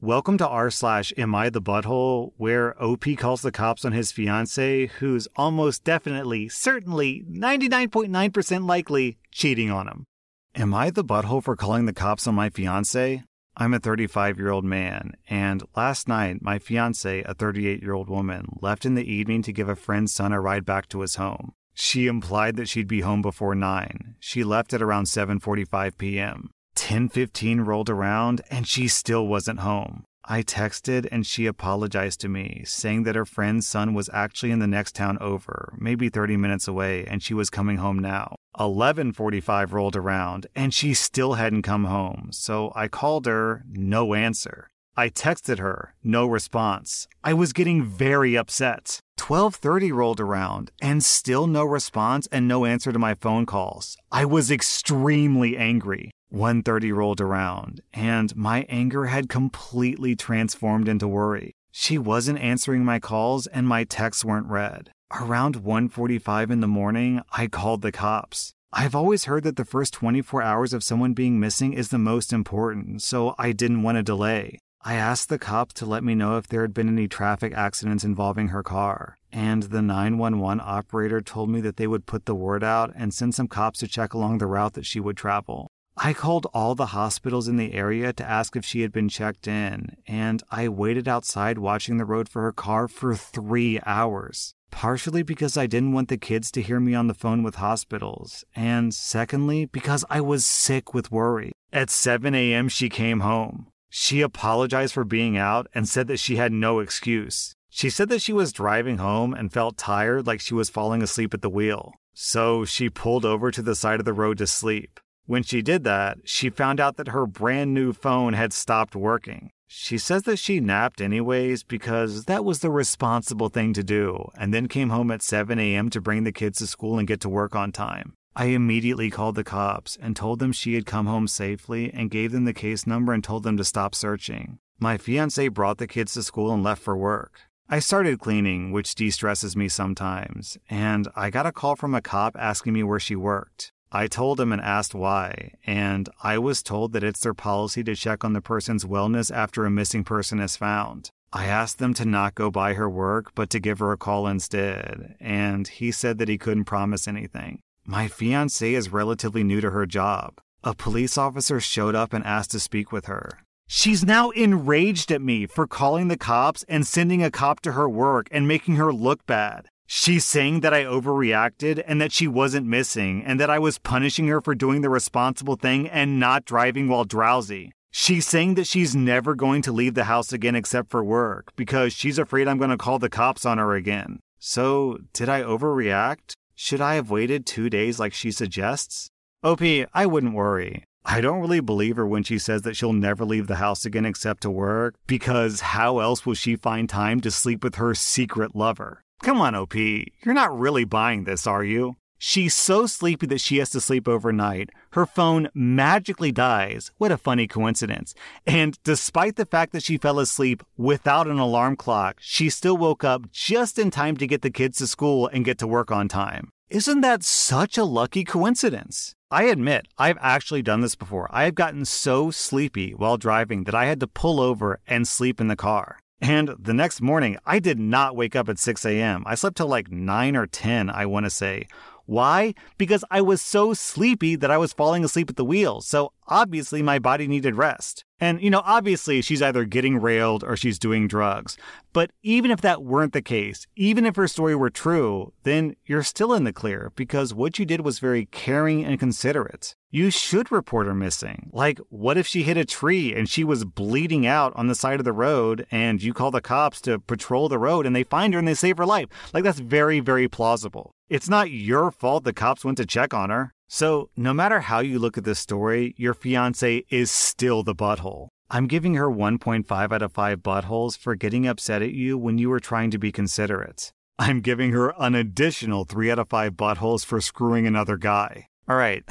Welcome to r slash am I the butthole, where OP calls the cops on his fiance, who's almost definitely, certainly, 99.9% likely cheating on him. Am I the butthole for calling the cops on my fiance? I'm a 35 year old man, and last night my fiance, a 38 year old woman, left in the evening to give a friend's son a ride back to his home. She implied that she'd be home before 9. She left at around 7:45 p.m. 10:15 rolled around and she still wasn't home. I texted and she apologized to me, saying that her friend's son was actually in the next town over, maybe 30 minutes away, and she was coming home now. 11:45 rolled around and she still hadn't come home. So I called her, no answer. I texted her, no response. I was getting very upset. 12:30 rolled around and still no response and no answer to my phone calls. I was extremely angry. 1:30 rolled around and my anger had completely transformed into worry. She wasn't answering my calls and my texts weren't read. Around 1:45 in the morning, I called the cops. I've always heard that the first 24 hours of someone being missing is the most important, so I didn't want to delay. I asked the cop to let me know if there had been any traffic accidents involving her car, and the 911 operator told me that they would put the word out and send some cops to check along the route that she would travel. I called all the hospitals in the area to ask if she had been checked in, and I waited outside watching the road for her car for three hours. Partially because I didn't want the kids to hear me on the phone with hospitals, and secondly, because I was sick with worry. At 7 a.m., she came home. She apologized for being out and said that she had no excuse. She said that she was driving home and felt tired like she was falling asleep at the wheel. So she pulled over to the side of the road to sleep. When she did that, she found out that her brand new phone had stopped working. She says that she napped anyways because that was the responsible thing to do, and then came home at 7 a.m. to bring the kids to school and get to work on time. I immediately called the cops and told them she had come home safely and gave them the case number and told them to stop searching. My fiance brought the kids to school and left for work. I started cleaning, which de stresses me sometimes, and I got a call from a cop asking me where she worked. I told him and asked why, and I was told that it's their policy to check on the person's wellness after a missing person is found. I asked them to not go by her work, but to give her a call instead, and he said that he couldn't promise anything. My fiance is relatively new to her job. A police officer showed up and asked to speak with her. She's now enraged at me for calling the cops and sending a cop to her work and making her look bad. She's saying that I overreacted and that she wasn't missing and that I was punishing her for doing the responsible thing and not driving while drowsy. She's saying that she's never going to leave the house again except for work because she's afraid I'm going to call the cops on her again. So, did I overreact? Should I have waited two days like she suggests? OP, I wouldn't worry. I don't really believe her when she says that she'll never leave the house again except to work, because how else will she find time to sleep with her secret lover? Come on, OP. You're not really buying this, are you? She's so sleepy that she has to sleep overnight. Her phone magically dies. What a funny coincidence. And despite the fact that she fell asleep without an alarm clock, she still woke up just in time to get the kids to school and get to work on time. Isn't that such a lucky coincidence? I admit, I've actually done this before. I have gotten so sleepy while driving that I had to pull over and sleep in the car. And the next morning, I did not wake up at 6 a.m. I slept till like 9 or 10, I want to say. Why? Because I was so sleepy that I was falling asleep at the wheel. So obviously my body needed rest. And, you know, obviously she's either getting railed or she's doing drugs. But even if that weren't the case, even if her story were true, then you're still in the clear because what you did was very caring and considerate. You should report her missing. Like, what if she hit a tree and she was bleeding out on the side of the road and you call the cops to patrol the road and they find her and they save her life? Like, that's very, very plausible. It's not your fault the cops went to check on her. So, no matter how you look at this story, your fiance is still the butthole. I'm giving her 1.5 out of 5 buttholes for getting upset at you when you were trying to be considerate. I'm giving her an additional 3 out of 5 buttholes for screwing another guy. All right.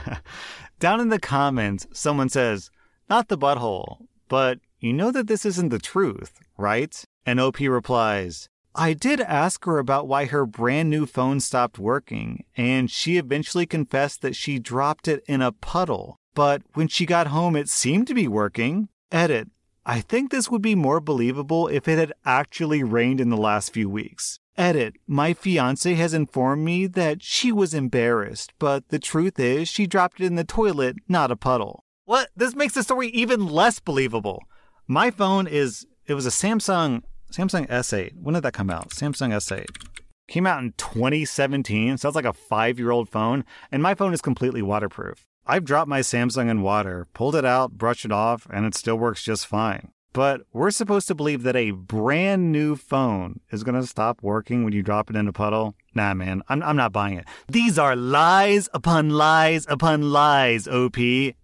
Down in the comments, someone says, not the butthole, but you know that this isn't the truth, right? And OP replies, I did ask her about why her brand new phone stopped working, and she eventually confessed that she dropped it in a puddle. But when she got home, it seemed to be working. Edit. I think this would be more believable if it had actually rained in the last few weeks. Edit, my fiance has informed me that she was embarrassed, but the truth is she dropped it in the toilet, not a puddle. What? This makes the story even less believable. My phone is, it was a Samsung, Samsung S8. When did that come out? Samsung S8. Came out in 2017, so that's like a five year old phone, and my phone is completely waterproof. I've dropped my Samsung in water, pulled it out, brushed it off, and it still works just fine. But we're supposed to believe that a brand new phone is going to stop working when you drop it in a puddle. Nah, man, I'm, I'm not buying it. These are lies upon lies upon lies, OP.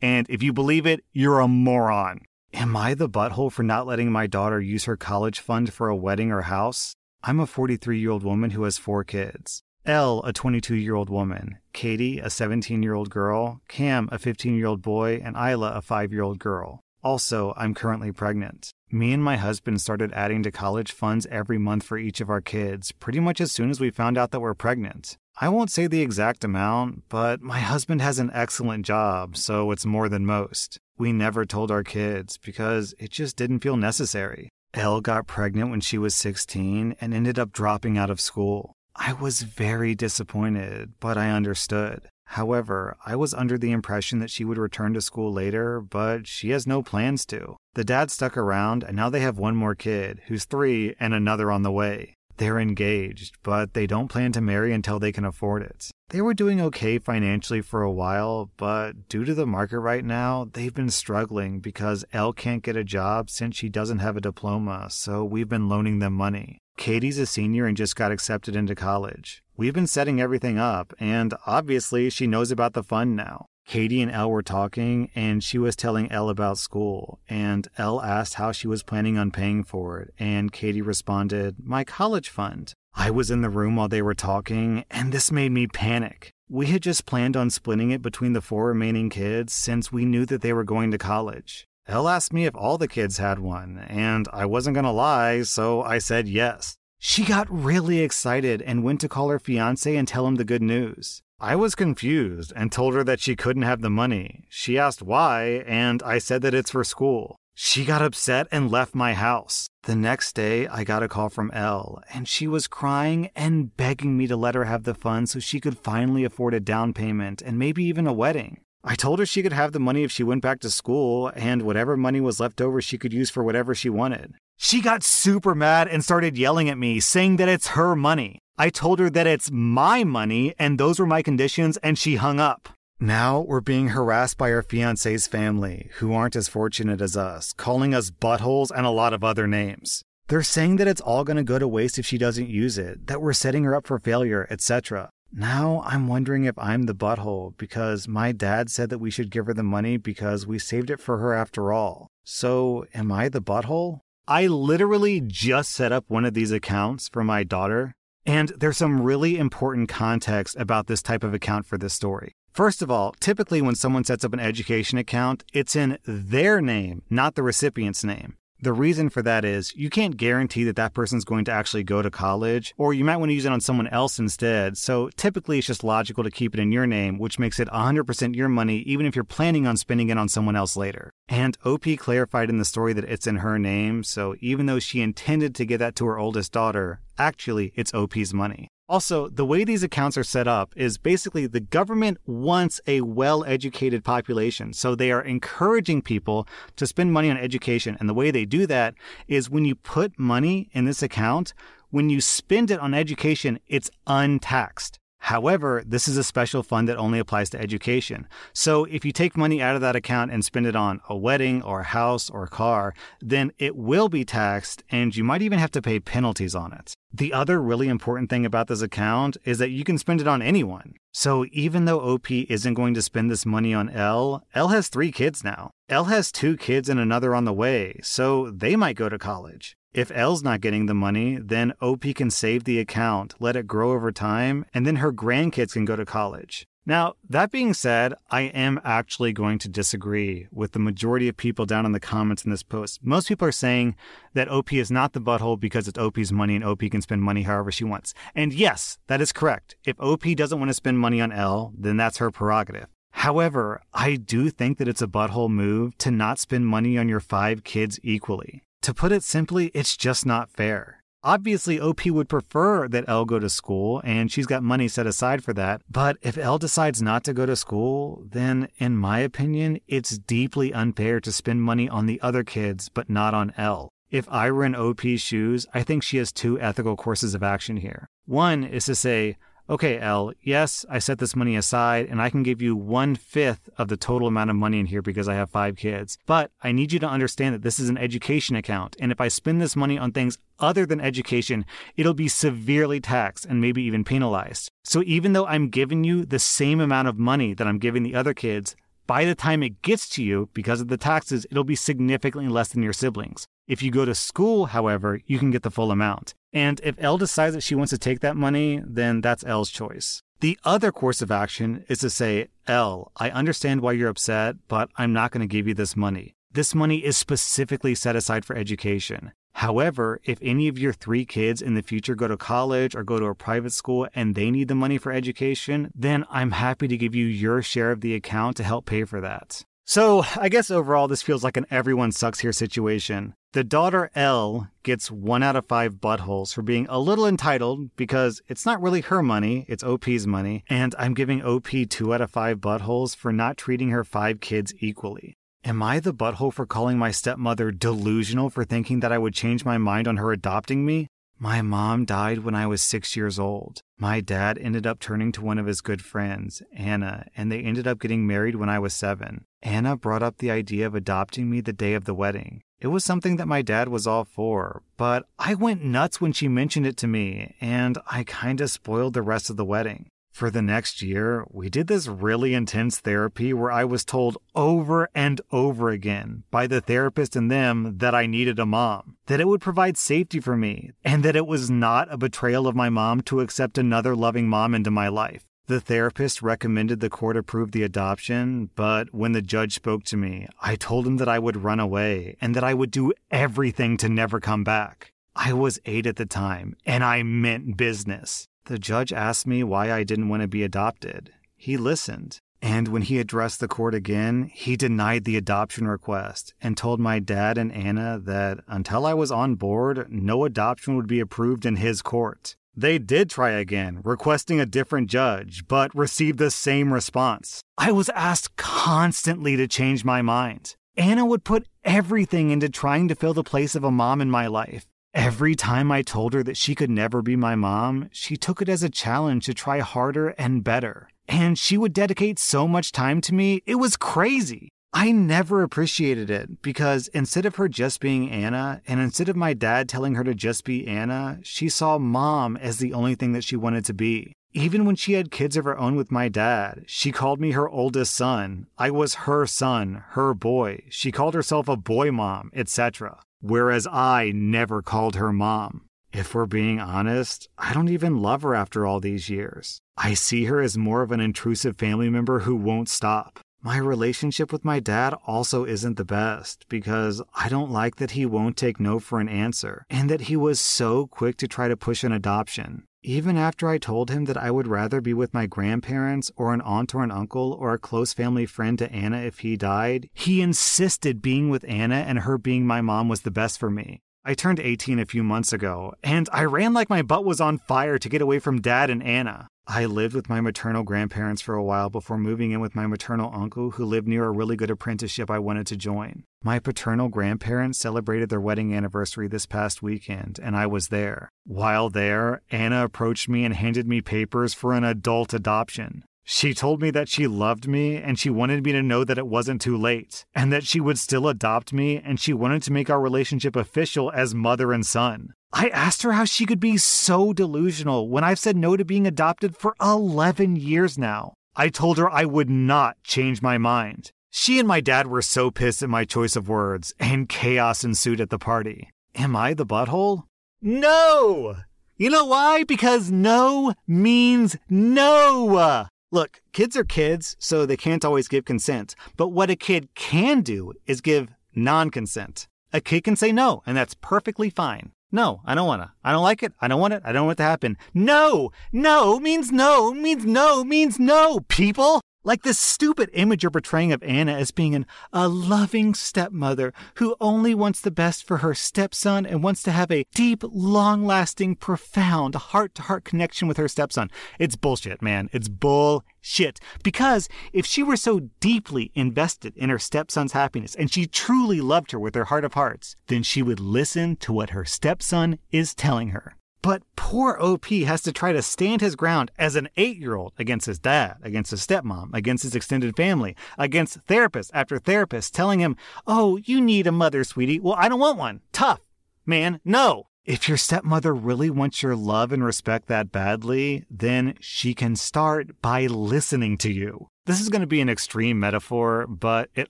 And if you believe it, you're a moron. Am I the butthole for not letting my daughter use her college fund for a wedding or house? I'm a 43 year old woman who has four kids. Elle, a 22 year old woman, Katie, a 17 year old girl, Cam, a 15 year old boy, and Isla, a 5 year old girl. Also, I'm currently pregnant. Me and my husband started adding to college funds every month for each of our kids pretty much as soon as we found out that we're pregnant. I won't say the exact amount, but my husband has an excellent job, so it's more than most. We never told our kids because it just didn't feel necessary. Elle got pregnant when she was 16 and ended up dropping out of school. I was very disappointed, but I understood. However, I was under the impression that she would return to school later, but she has no plans to. The dad stuck around, and now they have one more kid, who's three, and another on the way. They're engaged, but they don't plan to marry until they can afford it. They were doing okay financially for a while, but due to the market right now, they've been struggling because Elle can't get a job since she doesn't have a diploma, so we've been loaning them money. Katie's a senior and just got accepted into college. We've been setting everything up, and obviously she knows about the fund now. Katie and Elle were talking, and she was telling Elle about school, and Elle asked how she was planning on paying for it, and Katie responded, My college fund. I was in the room while they were talking, and this made me panic. We had just planned on splitting it between the four remaining kids since we knew that they were going to college. Elle asked me if all the kids had one, and I wasn't going to lie, so I said yes. She got really excited and went to call her fiance and tell him the good news. I was confused and told her that she couldn't have the money. She asked why, and I said that it's for school. She got upset and left my house. The next day, I got a call from Elle, and she was crying and begging me to let her have the funds so she could finally afford a down payment and maybe even a wedding. I told her she could have the money if she went back to school, and whatever money was left over, she could use for whatever she wanted. She got super mad and started yelling at me, saying that it's her money. I told her that it's my money and those were my conditions, and she hung up. Now we're being harassed by our fiance's family, who aren't as fortunate as us, calling us buttholes and a lot of other names. They're saying that it's all going to go to waste if she doesn't use it, that we're setting her up for failure, etc. Now I'm wondering if I'm the butthole because my dad said that we should give her the money because we saved it for her after all. So am I the butthole? I literally just set up one of these accounts for my daughter, and there's some really important context about this type of account for this story. First of all, typically when someone sets up an education account, it's in their name, not the recipient's name. The reason for that is you can't guarantee that that person's going to actually go to college, or you might want to use it on someone else instead. So typically it's just logical to keep it in your name, which makes it 100% your money, even if you're planning on spending it on someone else later. And OP clarified in the story that it's in her name, so even though she intended to give that to her oldest daughter, actually it's OP's money. Also, the way these accounts are set up is basically the government wants a well educated population. So they are encouraging people to spend money on education. And the way they do that is when you put money in this account, when you spend it on education, it's untaxed. However, this is a special fund that only applies to education. So if you take money out of that account and spend it on a wedding or a house or a car, then it will be taxed and you might even have to pay penalties on it. The other really important thing about this account is that you can spend it on anyone. So even though OP isn't going to spend this money on Elle, Elle has three kids now. Elle has two kids and another on the way, so they might go to college. If Elle's not getting the money, then OP can save the account, let it grow over time, and then her grandkids can go to college. Now, that being said, I am actually going to disagree with the majority of people down in the comments in this post. Most people are saying that OP is not the butthole because it's OP's money and OP can spend money however she wants. And yes, that is correct. If OP doesn't want to spend money on Elle, then that's her prerogative. However, I do think that it's a butthole move to not spend money on your five kids equally. To put it simply, it's just not fair. Obviously, OP would prefer that Elle go to school, and she's got money set aside for that. But if Elle decides not to go to school, then, in my opinion, it's deeply unfair to spend money on the other kids, but not on Elle. If I were in OP's shoes, I think she has two ethical courses of action here. One is to say, okay, Elle, yes, I set this money aside and I can give you one fifth of the total amount of money in here because I have five kids. But I need you to understand that this is an education account. And if I spend this money on things other than education, it'll be severely taxed and maybe even penalized. So even though I'm giving you the same amount of money that I'm giving the other kids, by the time it gets to you, because of the taxes, it'll be significantly less than your siblings. If you go to school, however, you can get the full amount. And if Elle decides that she wants to take that money, then that's Elle's choice. The other course of action is to say, Elle, I understand why you're upset, but I'm not going to give you this money. This money is specifically set aside for education. However, if any of your three kids in the future go to college or go to a private school and they need the money for education, then I'm happy to give you your share of the account to help pay for that. So, I guess overall, this feels like an everyone sucks here situation. The daughter Elle gets one out of five buttholes for being a little entitled because it's not really her money, it's OP's money, and I'm giving OP two out of five buttholes for not treating her five kids equally. Am I the butthole for calling my stepmother delusional for thinking that I would change my mind on her adopting me? My mom died when I was six years old. My dad ended up turning to one of his good friends, Anna, and they ended up getting married when I was seven. Anna brought up the idea of adopting me the day of the wedding. It was something that my dad was all for, but I went nuts when she mentioned it to me, and I kinda spoiled the rest of the wedding. For the next year, we did this really intense therapy where I was told over and over again by the therapist and them that I needed a mom, that it would provide safety for me, and that it was not a betrayal of my mom to accept another loving mom into my life. The therapist recommended the court approve the adoption, but when the judge spoke to me, I told him that I would run away and that I would do everything to never come back. I was eight at the time, and I meant business. The judge asked me why I didn't want to be adopted. He listened. And when he addressed the court again, he denied the adoption request and told my dad and Anna that until I was on board, no adoption would be approved in his court. They did try again, requesting a different judge, but received the same response. I was asked constantly to change my mind. Anna would put everything into trying to fill the place of a mom in my life. Every time I told her that she could never be my mom, she took it as a challenge to try harder and better. And she would dedicate so much time to me, it was crazy. I never appreciated it because instead of her just being Anna, and instead of my dad telling her to just be Anna, she saw mom as the only thing that she wanted to be. Even when she had kids of her own with my dad, she called me her oldest son. I was her son, her boy. She called herself a boy mom, etc whereas I never called her mom. If we're being honest, I don't even love her after all these years. I see her as more of an intrusive family member who won't stop. My relationship with my dad also isn't the best because I don't like that he won't take no for an answer and that he was so quick to try to push an adoption. Even after I told him that I would rather be with my grandparents or an aunt or an uncle or a close family friend to Anna if he died, he insisted being with Anna and her being my mom was the best for me. I turned 18 a few months ago, and I ran like my butt was on fire to get away from dad and Anna. I lived with my maternal grandparents for a while before moving in with my maternal uncle, who lived near a really good apprenticeship I wanted to join. My paternal grandparents celebrated their wedding anniversary this past weekend, and I was there. While there, Anna approached me and handed me papers for an adult adoption. She told me that she loved me and she wanted me to know that it wasn't too late, and that she would still adopt me and she wanted to make our relationship official as mother and son. I asked her how she could be so delusional when I've said no to being adopted for 11 years now. I told her I would not change my mind. She and my dad were so pissed at my choice of words, and chaos ensued at the party. Am I the butthole? No! You know why? Because no means no! Look, kids are kids, so they can't always give consent. But what a kid can do is give non consent. A kid can say no, and that's perfectly fine. No, I don't wanna. I don't like it. I don't want it. I don't want it to happen. No! No means no means no means no, people! Like this stupid image you're portraying of Anna as being an, a loving stepmother who only wants the best for her stepson and wants to have a deep, long lasting, profound heart to heart connection with her stepson. It's bullshit, man. It's bullshit. Because if she were so deeply invested in her stepson's happiness and she truly loved her with her heart of hearts, then she would listen to what her stepson is telling her. But poor OP has to try to stand his ground as an eight year old against his dad, against his stepmom, against his extended family, against therapist after therapist telling him, Oh, you need a mother, sweetie. Well, I don't want one. Tough. Man, no. If your stepmother really wants your love and respect that badly, then she can start by listening to you. This is going to be an extreme metaphor, but it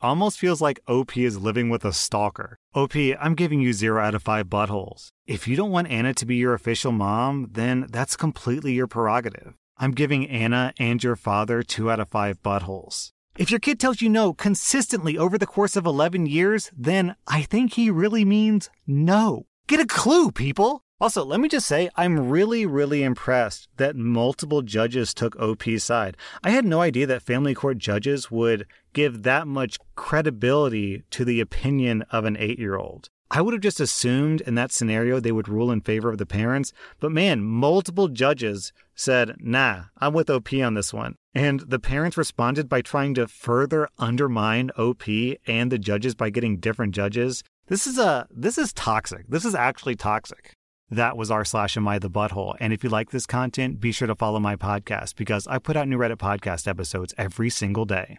almost feels like OP is living with a stalker. OP, I'm giving you zero out of five buttholes. If you don't want Anna to be your official mom, then that's completely your prerogative. I'm giving Anna and your father two out of five buttholes. If your kid tells you no consistently over the course of 11 years, then I think he really means no. Get a clue, people! Also, let me just say, I'm really, really impressed that multiple judges took OP's side. I had no idea that family court judges would give that much credibility to the opinion of an eight year old. I would have just assumed in that scenario they would rule in favor of the parents, but man, multiple judges said, nah, I'm with OP on this one. And the parents responded by trying to further undermine OP and the judges by getting different judges. This is a this is toxic. This is actually toxic. That was r slash am I the butthole. And if you like this content, be sure to follow my podcast because I put out new Reddit podcast episodes every single day.